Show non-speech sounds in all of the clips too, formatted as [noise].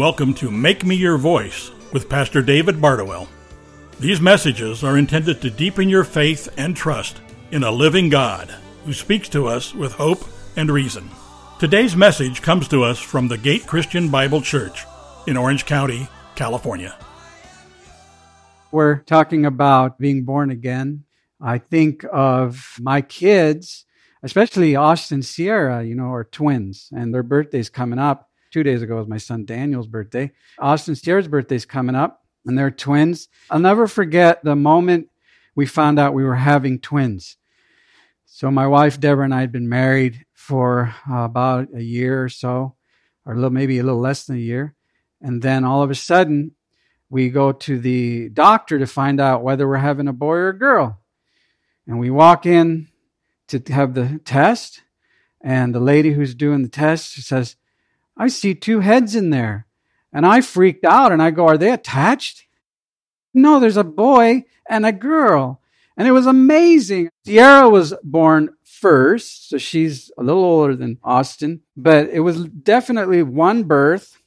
Welcome to Make Me Your Voice with Pastor David Bardowell. These messages are intended to deepen your faith and trust in a living God who speaks to us with hope and reason. Today's message comes to us from the Gate Christian Bible Church in Orange County, California. We're talking about being born again. I think of my kids, especially Austin Sierra, you know, are twins, and their birthday's coming up two days ago was my son Daniel's birthday. Austin Sierra's birthday's coming up, and they're twins. I'll never forget the moment we found out we were having twins. So my wife Deborah and I had been married for uh, about a year or so, or a little, maybe a little less than a year, and then all of a sudden we go to the doctor to find out whether we're having a boy or a girl, and we walk in to have the test, and the lady who's doing the test says, I see two heads in there. And I freaked out and I go, Are they attached? No, there's a boy and a girl. And it was amazing. Sierra was born first, so she's a little older than Austin, but it was definitely one birth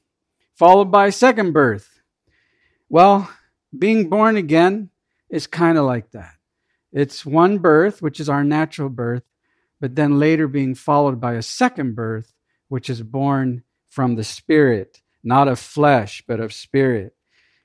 followed by a second birth. Well, being born again is kind of like that. It's one birth, which is our natural birth, but then later being followed by a second birth, which is born from the Spirit, not of flesh, but of spirit.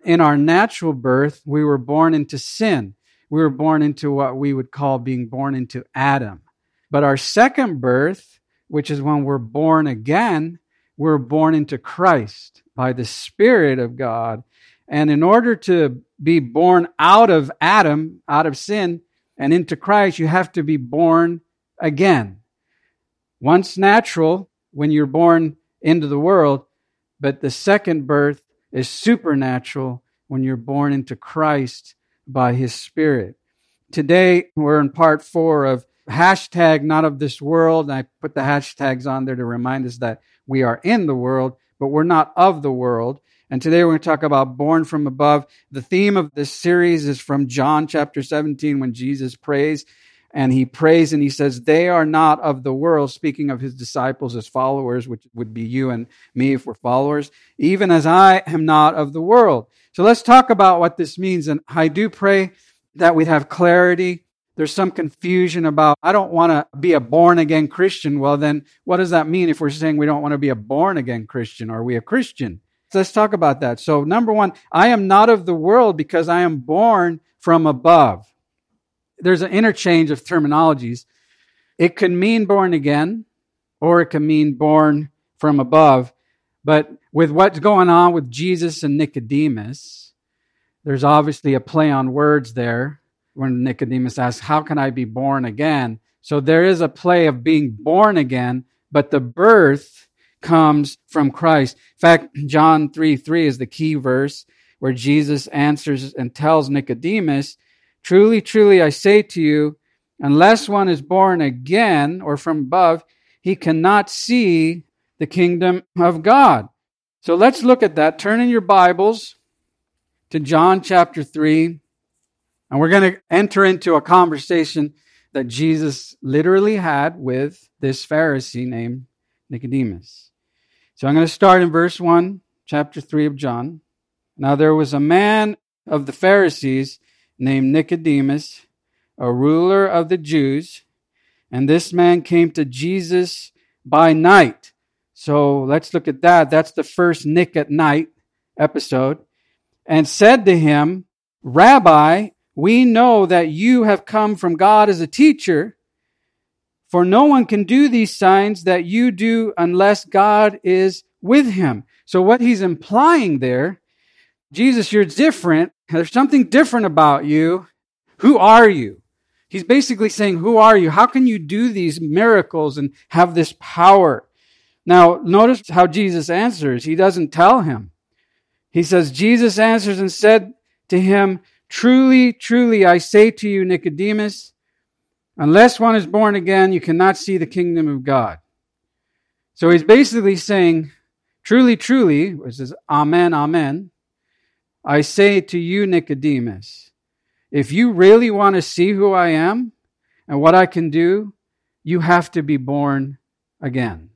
In our natural birth, we were born into sin. We were born into what we would call being born into Adam. But our second birth, which is when we're born again, we're born into Christ by the Spirit of God. And in order to be born out of Adam, out of sin, and into Christ, you have to be born again. Once natural, when you're born into the world, but the second birth is supernatural when you're born into Christ by his Spirit. Today, we're in part four of hashtag not of this world. And I put the hashtags on there to remind us that we are in the world, but we're not of the world. And today we're going to talk about born from above. The theme of this series is from John chapter 17 when Jesus prays and he prays and he says, They are not of the world, speaking of his disciples as followers, which would be you and me if we're followers, even as I am not of the world. So let's talk about what this means. And I do pray that we'd have clarity. There's some confusion about, I don't want to be a born again Christian. Well, then what does that mean if we're saying we don't want to be a born again Christian? Are we a Christian? So let's talk about that. So, number one, I am not of the world because I am born from above there's an interchange of terminologies. It can mean born again, or it can mean born from above. But with what's going on with Jesus and Nicodemus, there's obviously a play on words there when Nicodemus asks, How can I be born again? So there is a play of being born again, but the birth comes from Christ. In fact, John 3 3 is the key verse where Jesus answers and tells Nicodemus, Truly, truly, I say to you, unless one is born again or from above, he cannot see the kingdom of God. So let's look at that. Turn in your Bibles to John chapter 3, and we're going to enter into a conversation that Jesus literally had with this Pharisee named Nicodemus. So I'm going to start in verse 1, chapter 3 of John. Now there was a man of the Pharisees named Nicodemus, a ruler of the Jews, and this man came to Jesus by night. So let's look at that. That's the first Nick at night episode. And said to him, Rabbi, we know that you have come from God as a teacher, for no one can do these signs that you do unless God is with him. So what he's implying there, Jesus, you're different there's something different about you. Who are you? He's basically saying, Who are you? How can you do these miracles and have this power? Now, notice how Jesus answers. He doesn't tell him. He says, Jesus answers and said to him, Truly, truly, I say to you, Nicodemus, unless one is born again, you cannot see the kingdom of God. So he's basically saying, Truly, truly, which is Amen, Amen. I say to you, Nicodemus, if you really want to see who I am and what I can do, you have to be born again.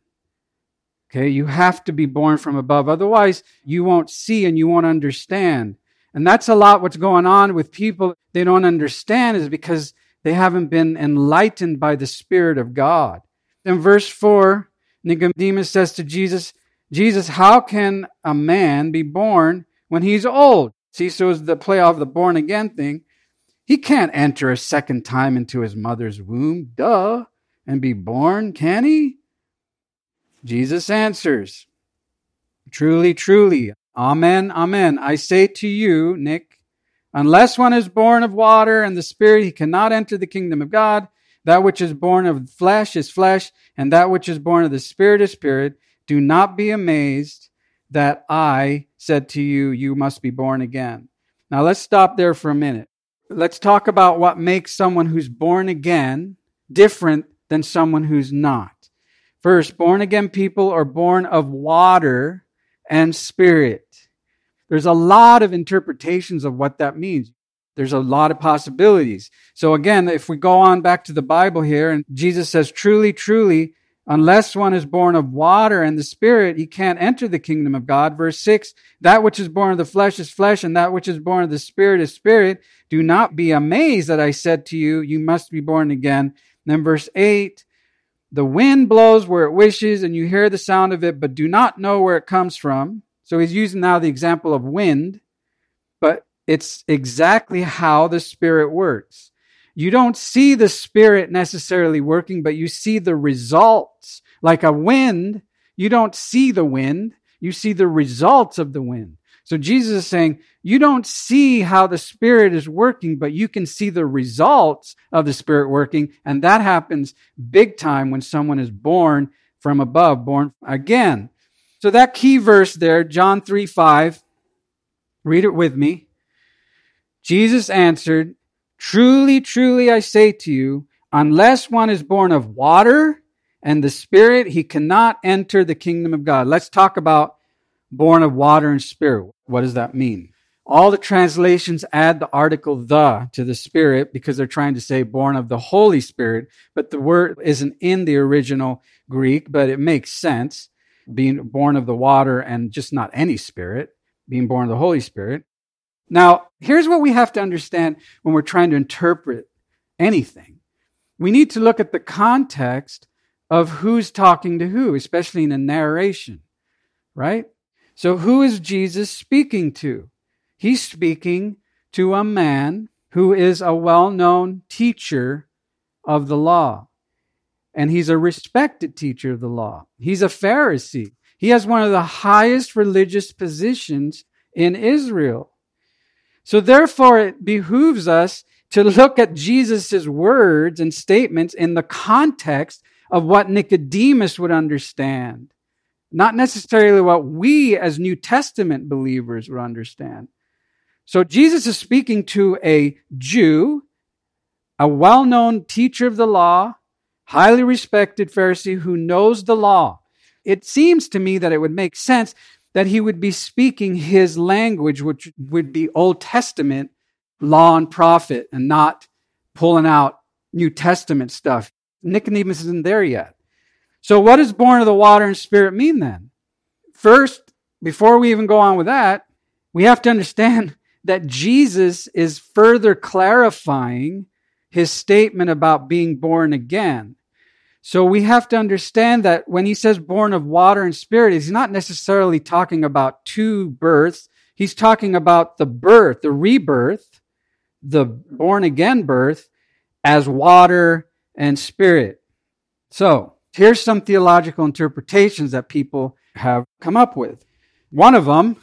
Okay, you have to be born from above. Otherwise, you won't see and you won't understand. And that's a lot what's going on with people. They don't understand is because they haven't been enlightened by the Spirit of God. In verse 4, Nicodemus says to Jesus, Jesus, how can a man be born when he's old? See, so is the play off the born again thing. He can't enter a second time into his mother's womb, duh, and be born, can he? Jesus answers, Truly, truly, amen, amen. I say to you, Nick, unless one is born of water and the Spirit, he cannot enter the kingdom of God. That which is born of flesh is flesh, and that which is born of the Spirit is spirit. Do not be amazed that I said to you, You must be born again. Now let's stop there for a minute. Let's talk about what makes someone who's born again different than someone who's not. First, born again people are born of water and spirit. There's a lot of interpretations of what that means. There's a lot of possibilities. So again, if we go on back to the Bible here, and Jesus says, truly, truly, unless one is born of water and the spirit, he can't enter the kingdom of God. Verse six, that which is born of the flesh is flesh, and that which is born of the spirit is spirit. Do not be amazed that I said to you, you must be born again. And then verse eight, the wind blows where it wishes, and you hear the sound of it, but do not know where it comes from. So he's using now the example of wind, but it's exactly how the Spirit works. You don't see the Spirit necessarily working, but you see the results. Like a wind, you don't see the wind, you see the results of the wind. So Jesus is saying, you don't see how the Spirit is working, but you can see the results of the Spirit working. And that happens big time when someone is born from above, born again. So that key verse there, John 3 5, read it with me. Jesus answered, Truly, truly, I say to you, unless one is born of water and the Spirit, he cannot enter the kingdom of God. Let's talk about born of water and spirit. What does that mean? All the translations add the article the to the Spirit because they're trying to say born of the Holy Spirit, but the word isn't in the original Greek, but it makes sense. Being born of the water and just not any spirit, being born of the Holy Spirit. Now, here's what we have to understand when we're trying to interpret anything. We need to look at the context of who's talking to who, especially in a narration, right? So, who is Jesus speaking to? He's speaking to a man who is a well known teacher of the law. And he's a respected teacher of the law. He's a Pharisee. He has one of the highest religious positions in Israel. So, therefore, it behooves us to look at Jesus' words and statements in the context of what Nicodemus would understand not necessarily what we as New Testament believers would understand. So Jesus is speaking to a Jew, a well known teacher of the law, highly respected Pharisee who knows the law. It seems to me that it would make sense that he would be speaking his language, which would be Old Testament law and prophet, and not pulling out New Testament stuff. Nicodemus isn't there yet. So, what does born of the water and spirit mean then? First, before we even go on with that, we have to understand [laughs] that Jesus is further clarifying his statement about being born again. So we have to understand that when he says born of water and spirit, he's not necessarily talking about two births. He's talking about the birth, the rebirth, the born again birth as water and spirit. So Here's some theological interpretations that people have come up with. One of them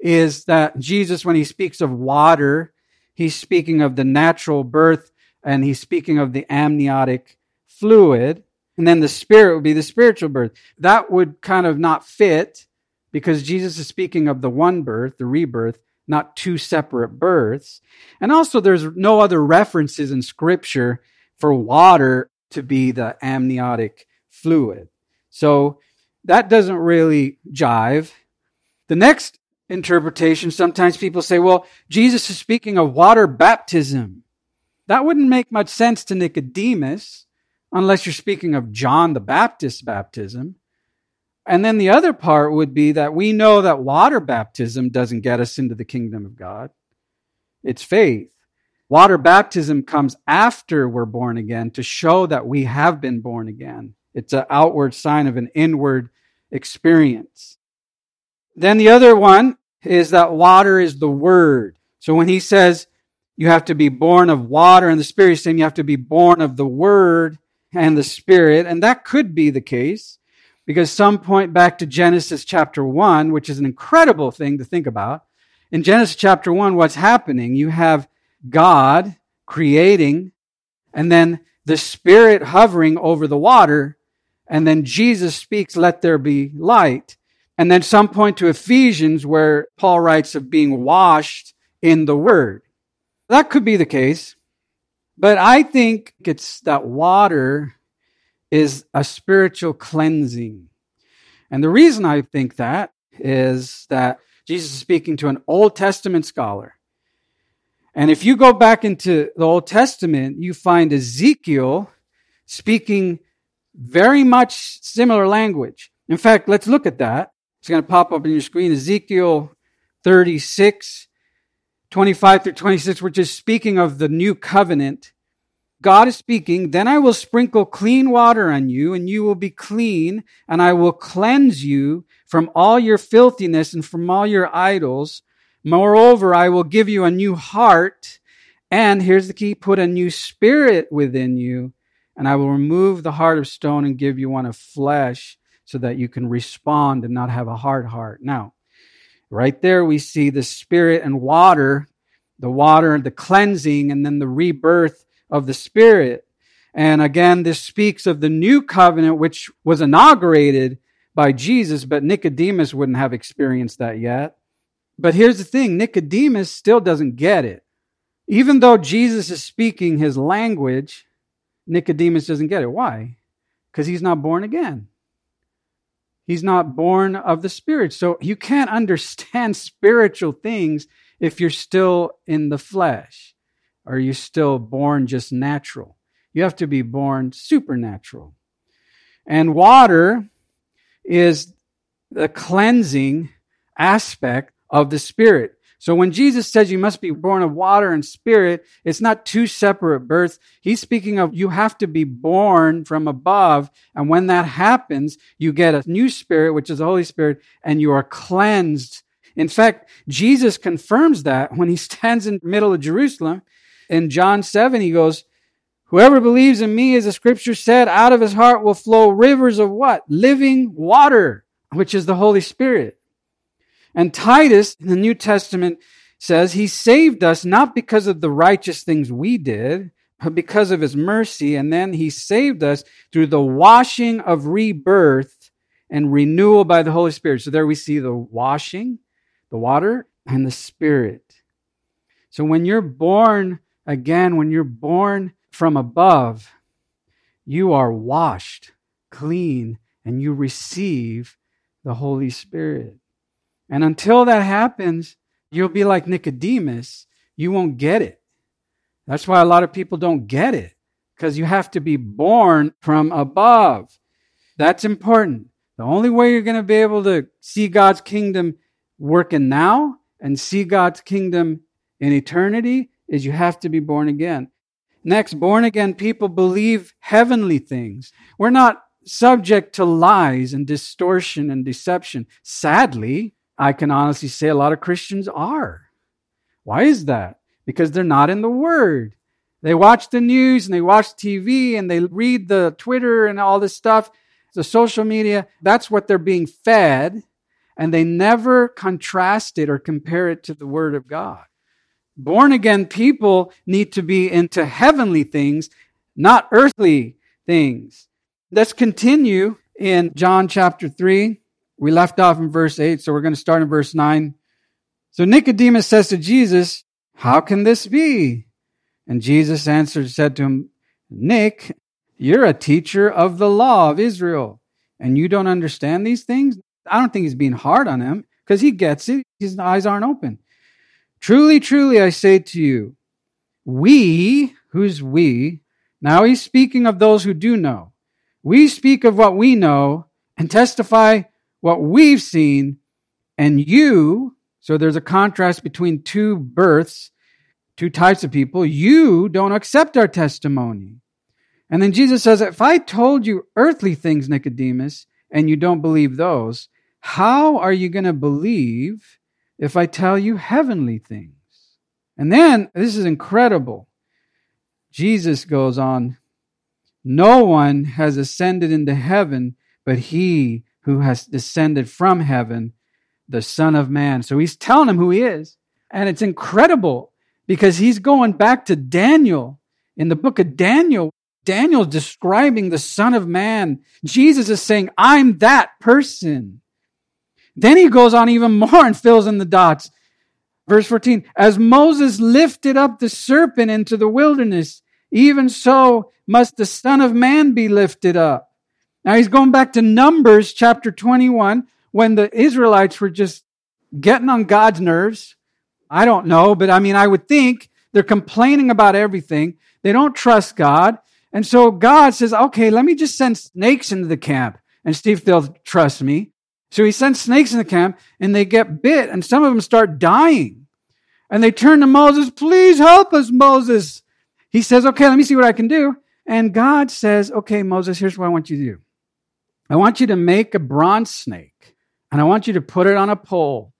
is that Jesus, when he speaks of water, he's speaking of the natural birth and he's speaking of the amniotic fluid. And then the spirit would be the spiritual birth. That would kind of not fit because Jesus is speaking of the one birth, the rebirth, not two separate births. And also, there's no other references in scripture for water to be the amniotic fluid. So that doesn't really jive. The next interpretation, sometimes people say, well, Jesus is speaking of water baptism. That wouldn't make much sense to Nicodemus unless you're speaking of John the Baptist's baptism. And then the other part would be that we know that water baptism doesn't get us into the kingdom of God. It's faith. Water baptism comes after we're born again to show that we have been born again. It's an outward sign of an inward experience. Then the other one is that water is the word. So when he says you have to be born of water and the spirit, he's saying you have to be born of the word and the spirit. And that could be the case because some point back to Genesis chapter 1, which is an incredible thing to think about. In Genesis chapter 1, what's happening? You have God creating and then the spirit hovering over the water and then Jesus speaks, let there be light. And then some point to Ephesians where Paul writes of being washed in the word. That could be the case. But I think it's that water is a spiritual cleansing. And the reason I think that is that Jesus is speaking to an Old Testament scholar. And if you go back into the Old Testament, you find Ezekiel speaking very much similar language. In fact, let's look at that. It's going to pop up on your screen. Ezekiel 36, 25 through 26, which is speaking of the new covenant. God is speaking, then I will sprinkle clean water on you, and you will be clean, and I will cleanse you from all your filthiness and from all your idols. Moreover, I will give you a new heart, and here's the key put a new spirit within you and I will remove the heart of stone and give you one of flesh so that you can respond and not have a hard heart. Now, right there we see the spirit and water, the water, and the cleansing, and then the rebirth of the spirit. And again, this speaks of the new covenant, which was inaugurated by Jesus, but Nicodemus wouldn't have experienced that yet. But here's the thing Nicodemus still doesn't get it. Even though Jesus is speaking his language, Nicodemus doesn't get it. Why? Because he's not born again. He's not born of the Spirit. So you can't understand [laughs] spiritual things if you're still in the flesh. Are you still born just natural? You have to be born supernatural. And water is the cleansing aspect of the Spirit. So when Jesus says you must be born of water and spirit, it's not two separate births. He's speaking of you have to be born from above. And when that happens, you get a new spirit, which is the Holy Spirit, and you are cleansed. In fact, Jesus confirms that when he [laughs] stands in the middle of Jerusalem. In John 7, he goes, Whoever believes in me, as the scripture said, out of his heart will flow rivers of what? Living water, which is the Holy Spirit. And Titus in the New Testament says he saved us not because of the righteous things we did, but because of his mercy. And then he saved us through the washing of rebirth and renewal by the Holy Spirit. So there we see the washing, the water, and the Spirit. So when you're born again, when you're born from above, you are washed clean and you receive the Holy Spirit. And until that happens, you'll be like Nicodemus. You won't get it. That's why a lot of people don't get it, because you have to be born from above. That's important. The only way you're going to be able to see God's kingdom working now and see God's kingdom in eternity is you have to be born again. Next, born again people believe heavenly things. We're not subject to lies and distortion and deception. Sadly, I can honestly say a lot of Christians are. Why is that? Because they're not in the Word. They watch the news and they watch TV and they read the Twitter and all this stuff, the social media. That's what they're being fed. And they never contrast it or compare it to the Word of God. Born again people need to be into heavenly things, not earthly things. Let's continue in John chapter 3. We left off in verse 8, so we're going to start in verse 9. So Nicodemus says to Jesus, How can this be? And Jesus answered, said to him, Nick, you're a teacher of the law of Israel, and you don't understand these things? I don't think he's being hard on him because he gets it. His eyes aren't open. Truly, truly, I say to you, we, who's we? Now he's speaking of those who do know. We speak of what we know and testify what we've seen, and you, so there's a contrast between two births, two types of people, you don't accept our testimony. And then Jesus says, If I told you earthly things, Nicodemus, and you don't believe those, how are you going to believe if I tell you heavenly things? And then, this is incredible. Jesus goes on, No one has ascended into heaven but he who has descended from heaven, the Son of Man. So he's telling him who he is. And it's incredible because he's going back to Daniel. In the book of Daniel, Daniel's describing the Son of Man. Jesus is saying, I'm that person. Then he goes on even more and fills in the dots. Verse 14, as Moses lifted up the serpent into the wilderness, even so must the Son of Man be lifted up. Now he's going back to Numbers chapter 21 when the Israelites were just getting on God's nerves. I don't know, but I mean, I would think they're complaining about everything. They don't trust God. And so God says, okay, let me just send snakes into the camp and see if they'll trust me. So he sends snakes in the camp and they get bit and some of them start dying. And they turn to Moses, please help us, Moses. He says, okay, let me see what I can do. And God says, okay, Moses, here's what I want you to do. I want you to make a bronze snake and I want you to put it on a pole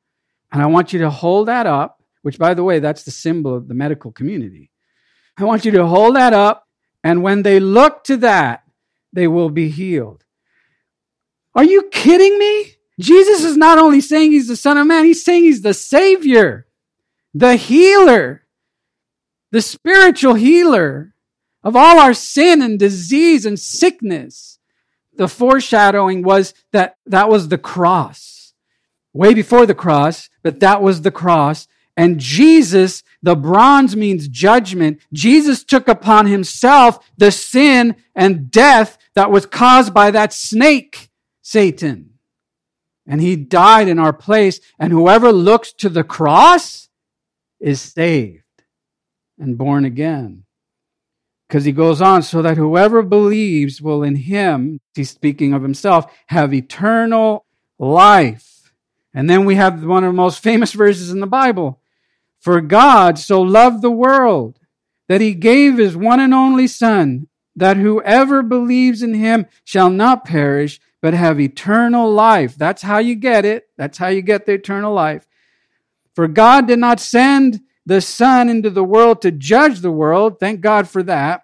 and I want you to hold that up, which by the way, that's the symbol of the medical community. I want you to hold that up and when they look to that, they will be healed. Are you kidding me? Jesus is not only saying he's the son of man, he's saying he's the savior, the healer, the spiritual healer of all our sin and disease and sickness the foreshadowing was that that was the cross. Way before the cross, but that was the cross. And Jesus, the bronze means judgment. Jesus took upon himself the sin and death that was caused by that snake, Satan. And he died in our place. And whoever looks to the cross is saved and born again. Because he goes on, so that whoever believes will in him, he's speaking of himself, have eternal life. And then we have one of the most famous verses in the Bible. For God so loved the world that he gave his one and only Son, that whoever believes in him shall not perish, but have eternal life. That's how you get it. That's how you get the eternal life. For God did not send the Son into the world to judge the world. Thank God for that.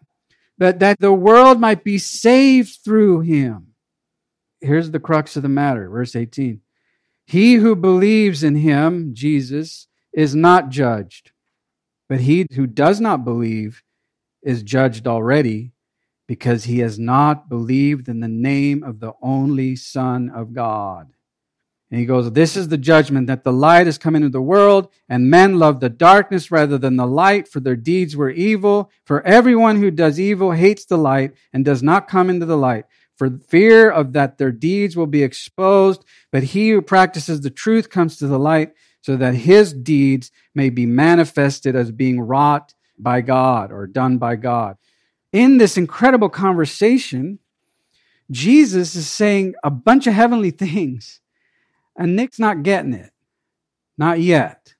But that the world might be saved through him. Here's the crux of the matter, verse 18. He who believes in him, Jesus, is not judged, but he who does not believe is judged already because he has not believed in the name of the only Son of God. And he goes, This is the judgment that the light has come into the world, and men love the darkness rather than the light, for their deeds were evil. For everyone who does evil hates the light and does not come into the light, for fear of that their deeds will be exposed. But he who practices the truth comes to the light, so that his deeds may be manifested as being wrought by God or done by God. In this incredible conversation, Jesus is saying a bunch of heavenly [laughs] things and Nick's not getting it. Not yet.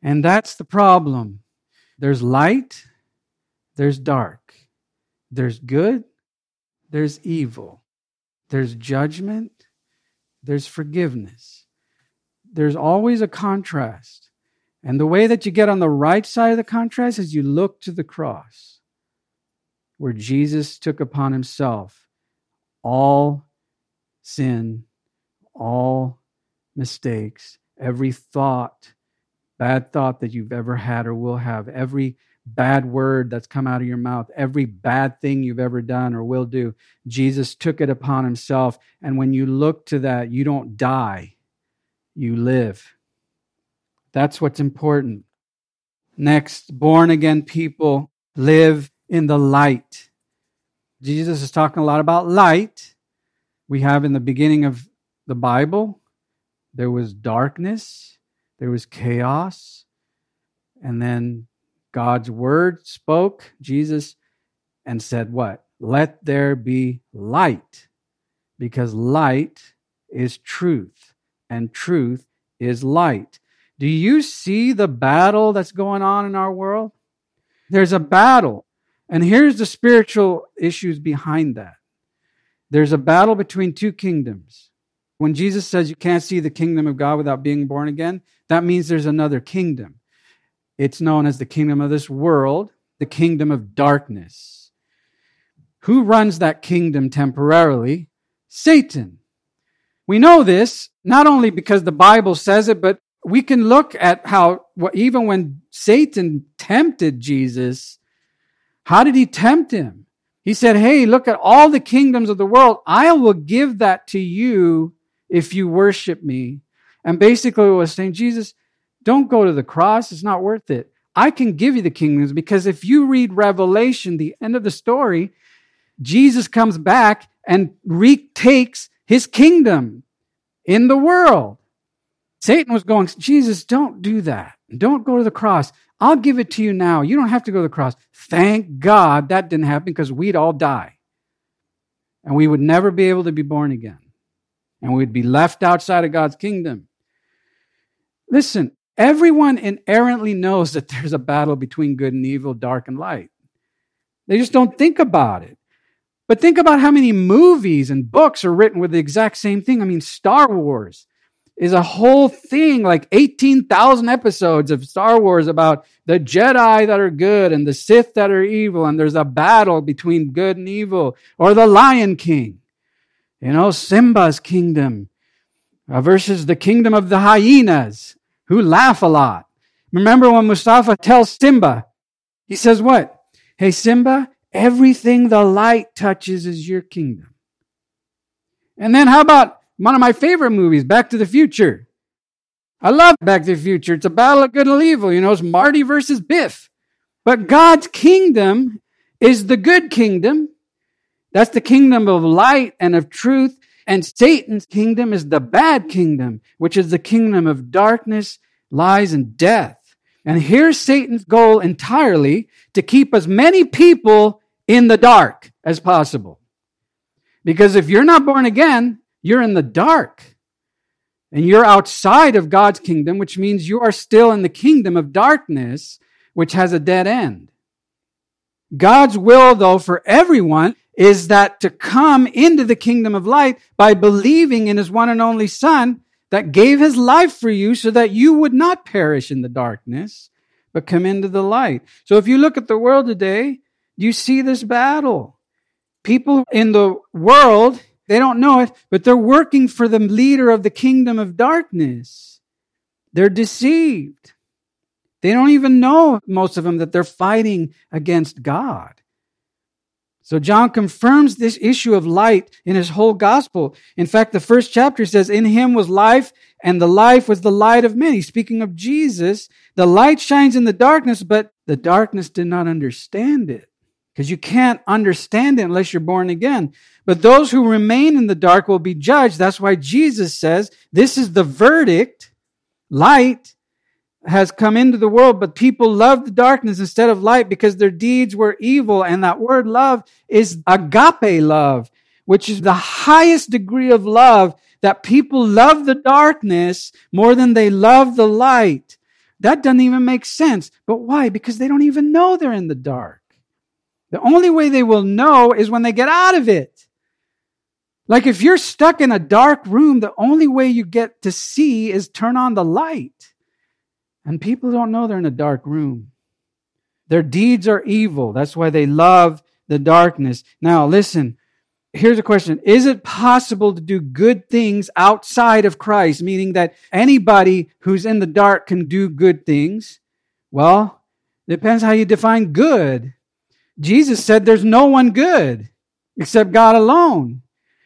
And that's the problem. There's light, there's dark, there's good, there's evil, there's judgment, there's forgiveness. There's always a contrast. And the way that you get on the right side of the contrast is you look to the cross, where Jesus took upon himself all sin all mistakes, every thought, bad thought that you've ever had or will have, every bad word that's come out of your mouth, every bad thing you've ever done or will do, Jesus took it upon himself. And when you look to that, you don't die, you live. That's what's important. Next, born again people live in the light. Jesus is talking a lot about light. We have in the beginning of the Bible, there was darkness, there was chaos, and then God's word spoke, Jesus, and said, What? Let there be light. Because light is truth, and truth is light. Do you see the battle that's going on in our world? There's a battle. And here's the spiritual issues behind that. There's a battle between two kingdoms. When Jesus says you can't see the kingdom of God without being born again, that means there's another kingdom. It's known as the kingdom of this world, the kingdom of darkness. Who runs that kingdom temporarily? Satan. We know this not only because the Bible says it, but we can look at how even when Satan tempted Jesus, how did he tempt him? He said, Hey, look at all the kingdoms of the world. I will give that to you if you worship me. And basically, was saying, Jesus, don't go to the cross. It's not worth it. I can give you the kingdoms because if you read Revelation, the end of the story, Jesus comes back and retakes his kingdom in the world. Satan was going, Jesus, don't do that. Don't go to the cross. I'll give it to you now. You don't have to go to the cross. Thank God that didn't happen because we'd all die. And we would never be able to be born again. And we'd be left outside of God's kingdom. Listen, everyone inherently knows that there's a battle between good and evil, dark and light. They just don't think about it. But think about how many movies and books are written with the exact same thing. I mean, Star Wars is a whole thing, like 18,000 episodes of Star Wars about the Jedi that are good and the Sith that are evil, and there's a battle between good and evil, or the Lion King, you know, Simba's kingdom uh, versus the kingdom of the hyenas who laugh a lot. Remember when Mustafa tells Simba, he says, What? Hey, Simba, everything the light touches is your kingdom. And then how about one of my favorite movies, Back to the Future. I love Back to the Future. It's a battle of good and evil. You know, it's Marty versus Biff. But God's kingdom is the good kingdom. That's the kingdom of light and of truth. And Satan's kingdom is the bad kingdom, which is the kingdom of darkness, lies, and death. And here's Satan's goal entirely to keep as many people in the dark as possible. Because if you're not born again, you're in the dark. And you're outside of God's kingdom, which means you are still in the kingdom of darkness, which has a dead end. God's will, though, for everyone is that to come into the kingdom of light by believing in his one and only Son that gave his life for you so that you would not perish in the darkness, but come into the light. So if you look at the world today, you see this battle. People in the world they don't know it, but they're working for the leader of the kingdom of darkness. They're deceived. They don't even know, most of them, that they're fighting against God. So John confirms this issue of light in his whole gospel. In fact, the first chapter says, In him was life, and the life was the light of men. He's speaking of Jesus. The light shines in the darkness, but the darkness did not understand it because you can't understand it unless you're born again. But those who remain in the dark will be judged. That's why Jesus says this is the verdict. Light has come into the world, but people love the darkness instead of light because their deeds were evil. And that word love is agape love, which is the highest degree of love that people love the darkness more than they love the light. That doesn't even make sense. But why? Because they don't even know they're in the dark. The only way they will know is when they get out of it. Like if you're stuck in a dark room, the only way you get to see is turn on the light. And people don't know they're in a dark room. Their deeds are evil. That's why they love the darkness. Now, listen. Here's a question. Is it possible to do good things outside of Christ? Meaning that anybody who's in the dark can do good things? Well, depends how you define good. Jesus said there's no one good except God alone.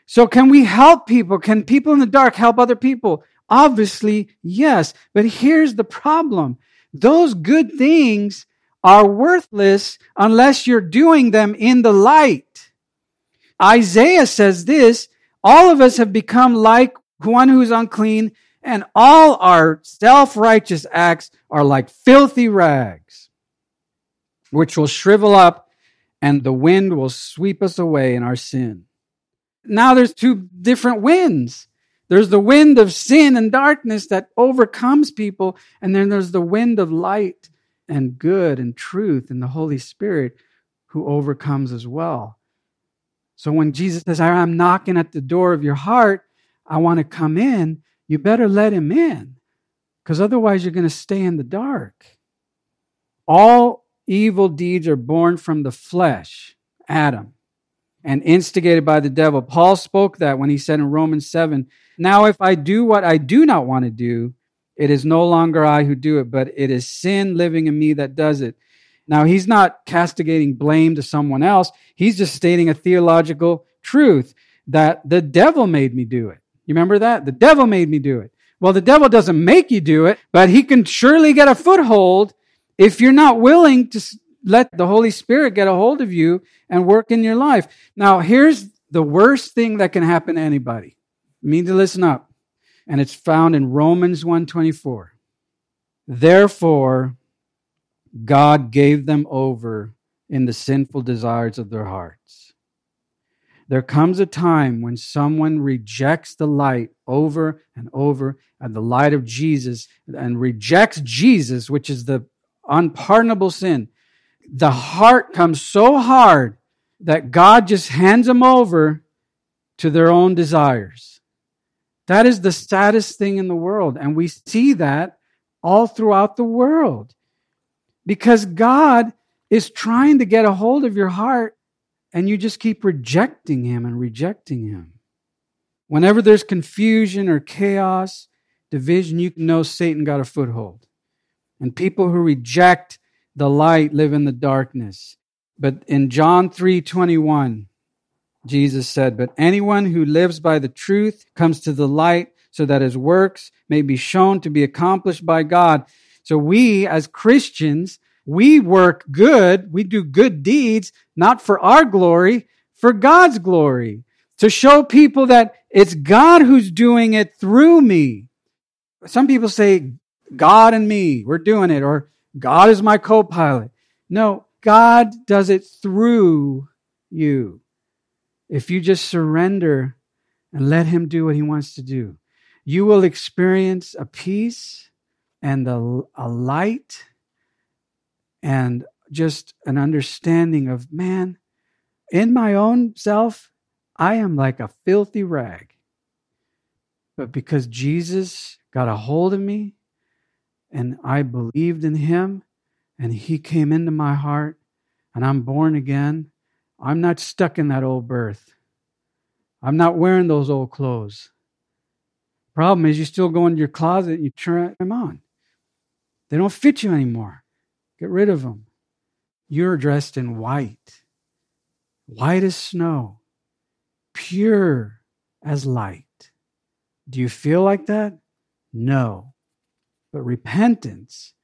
So can we help people? Can people in the dark help other people? Obviously, yes. But here's the problem. Those good things are worthless unless you're doing them in the light. Isaiah says this, all of us have become like one who's unclean and all our self-righteous acts are like filthy rags, which will shrivel up and the wind will sweep us away in our sin. Now there's two different winds. There's the wind of sin and darkness that overcomes people. And then there's the wind of light and good and truth and the Holy Spirit who overcomes as well. So when Jesus says, I'm knocking at the door of your heart, I want to come in, you better let him in because otherwise you're going to stay in the dark. All evil deeds are born from the flesh, Adam, and instigated by the devil. Paul spoke that when he said in Romans 7 Now, if I do what I do not want to do, it is no longer I who do it, but it is sin living in me that does it. Now, he's not castigating blame to someone else. He's just stating a theological truth that the devil made me do it. You remember that? The devil made me do it. Well, the devil doesn't make you do it, but he can surely get a foothold if you're not willing to let the Holy Spirit get a hold of you and work in your life. Now, here's the worst thing that can happen to anybody. You need to listen up. And it's found in Romans 1:24. Therefore, God gave them over in the sinful desires of their hearts. There comes a time when someone rejects the light over and over and the light of Jesus and rejects Jesus, which is the unpardonable sin. The heart comes so hard that God just hands them over to their own desires. That is the saddest thing in the world. And we see that all throughout the world because God is trying to get a hold of your heart and you just keep rejecting Him and rejecting Him. Whenever there's confusion or chaos, division, you know Satan got a foothold. And people who reject the light live in the darkness. But in John 3 21, Jesus said, But anyone who lives by the truth comes to the light so that his works may be shown to be accomplished by God. So we as Christians, we work good, we do good deeds, not for our glory, for God's glory, to show people that it's God who's doing it through me. Some people say, God and me, we're doing it, or God is my co pilot. No, God does it through you. If you just surrender and let Him do what He wants to do, you will experience a peace and a, a light and just an understanding of man, in my own self, I am like a filthy rag. But because Jesus got a hold of me and I believed in him and he came into my heart and I'm born again, I'm not stuck in that old birth. I'm not wearing those old clothes. Problem is, you still go into your closet and you turn them on. They don't fit you anymore. Get rid of them. You're dressed in white, white as snow, pure as light. Do you feel like that? No. But repentance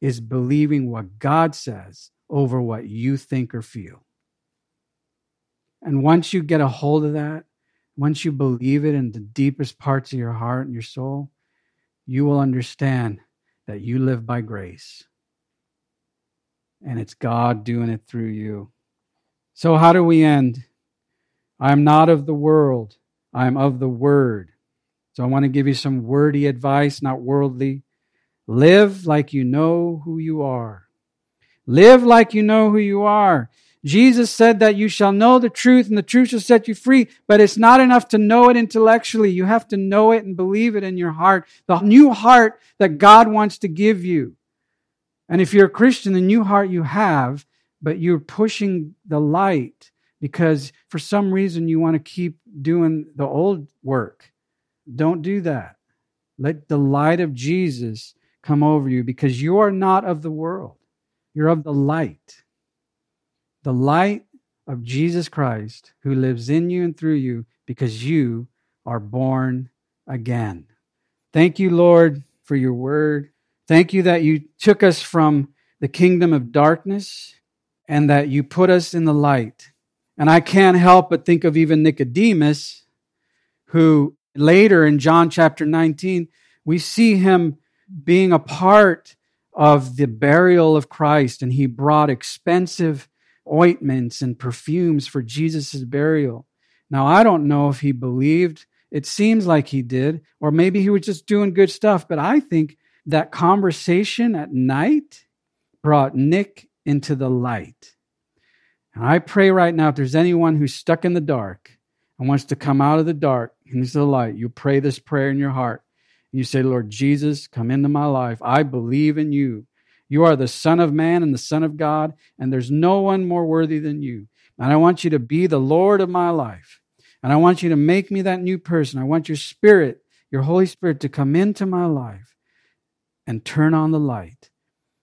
is believing what God says over what you think or feel. And once you get a hold of that, once you believe it in the deepest parts of your heart and your soul, you will understand that you live by grace. And it's God doing it through you. So, how do we end? I am not of the world, I am of the word. So, I want to give you some wordy advice, not worldly. Live like you know who you are. Live like you know who you are. Jesus said that you shall know the truth and the truth shall set you free, but it's not enough to know it intellectually. You have to know it and believe it in your heart. The new heart that God wants to give you. And if you're a Christian, the new heart you have, but you're pushing the light because for some reason you want to keep doing the old work. Don't do that. Let the light of Jesus come over you because you are not of the world. You're of the light the light of Jesus Christ who lives in you and through you because you are born again. Thank you, Lord, for your word. Thank you that you took us from the kingdom of darkness and that you put us in the light. And I can't help but think of even Nicodemus, who later in John chapter 19, we see him being a part of the burial of Christ, and he brought expensive ointments and perfumes for Jesus' burial. Now, I don't know if he believed it seems like he did, or maybe he was just doing good stuff. But I think that conversation at night brought Nick into the light. And I pray right now, if there's anyone who's stuck in the dark and wants to come out of the dark into the light, you pray this prayer in your heart. You say, Lord Jesus, come into my life. I believe in you. You are the Son of Man and the Son of God, and there's no one more worthy than you. And I want you to be the Lord of my life. And I want you to make me that new person. I want your Spirit, your Holy Spirit, to come into my life and turn on the light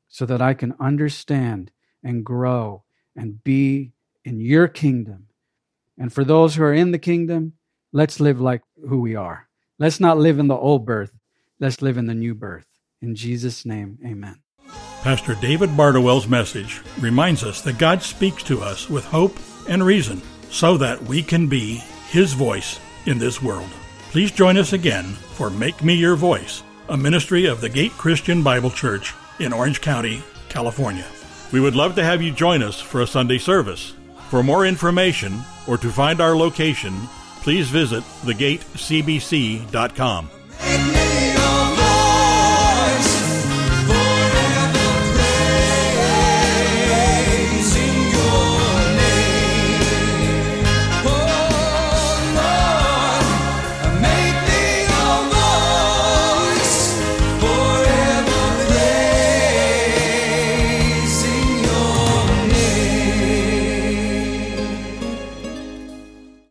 so that I can understand and grow and be in your kingdom. And for those who are in the kingdom, let's live like who we are. Let's not live in the old birth. Let's live in the new birth. In Jesus' name, amen. Pastor David Bardowell's message reminds us that God speaks to us with hope and reason so that we can be His voice in this world. Please join us again for Make Me Your Voice, a ministry of the Gate Christian Bible Church in Orange County, California. We would love to have you join us for a Sunday service. For more information or to find our location, please visit thegatecbc.com.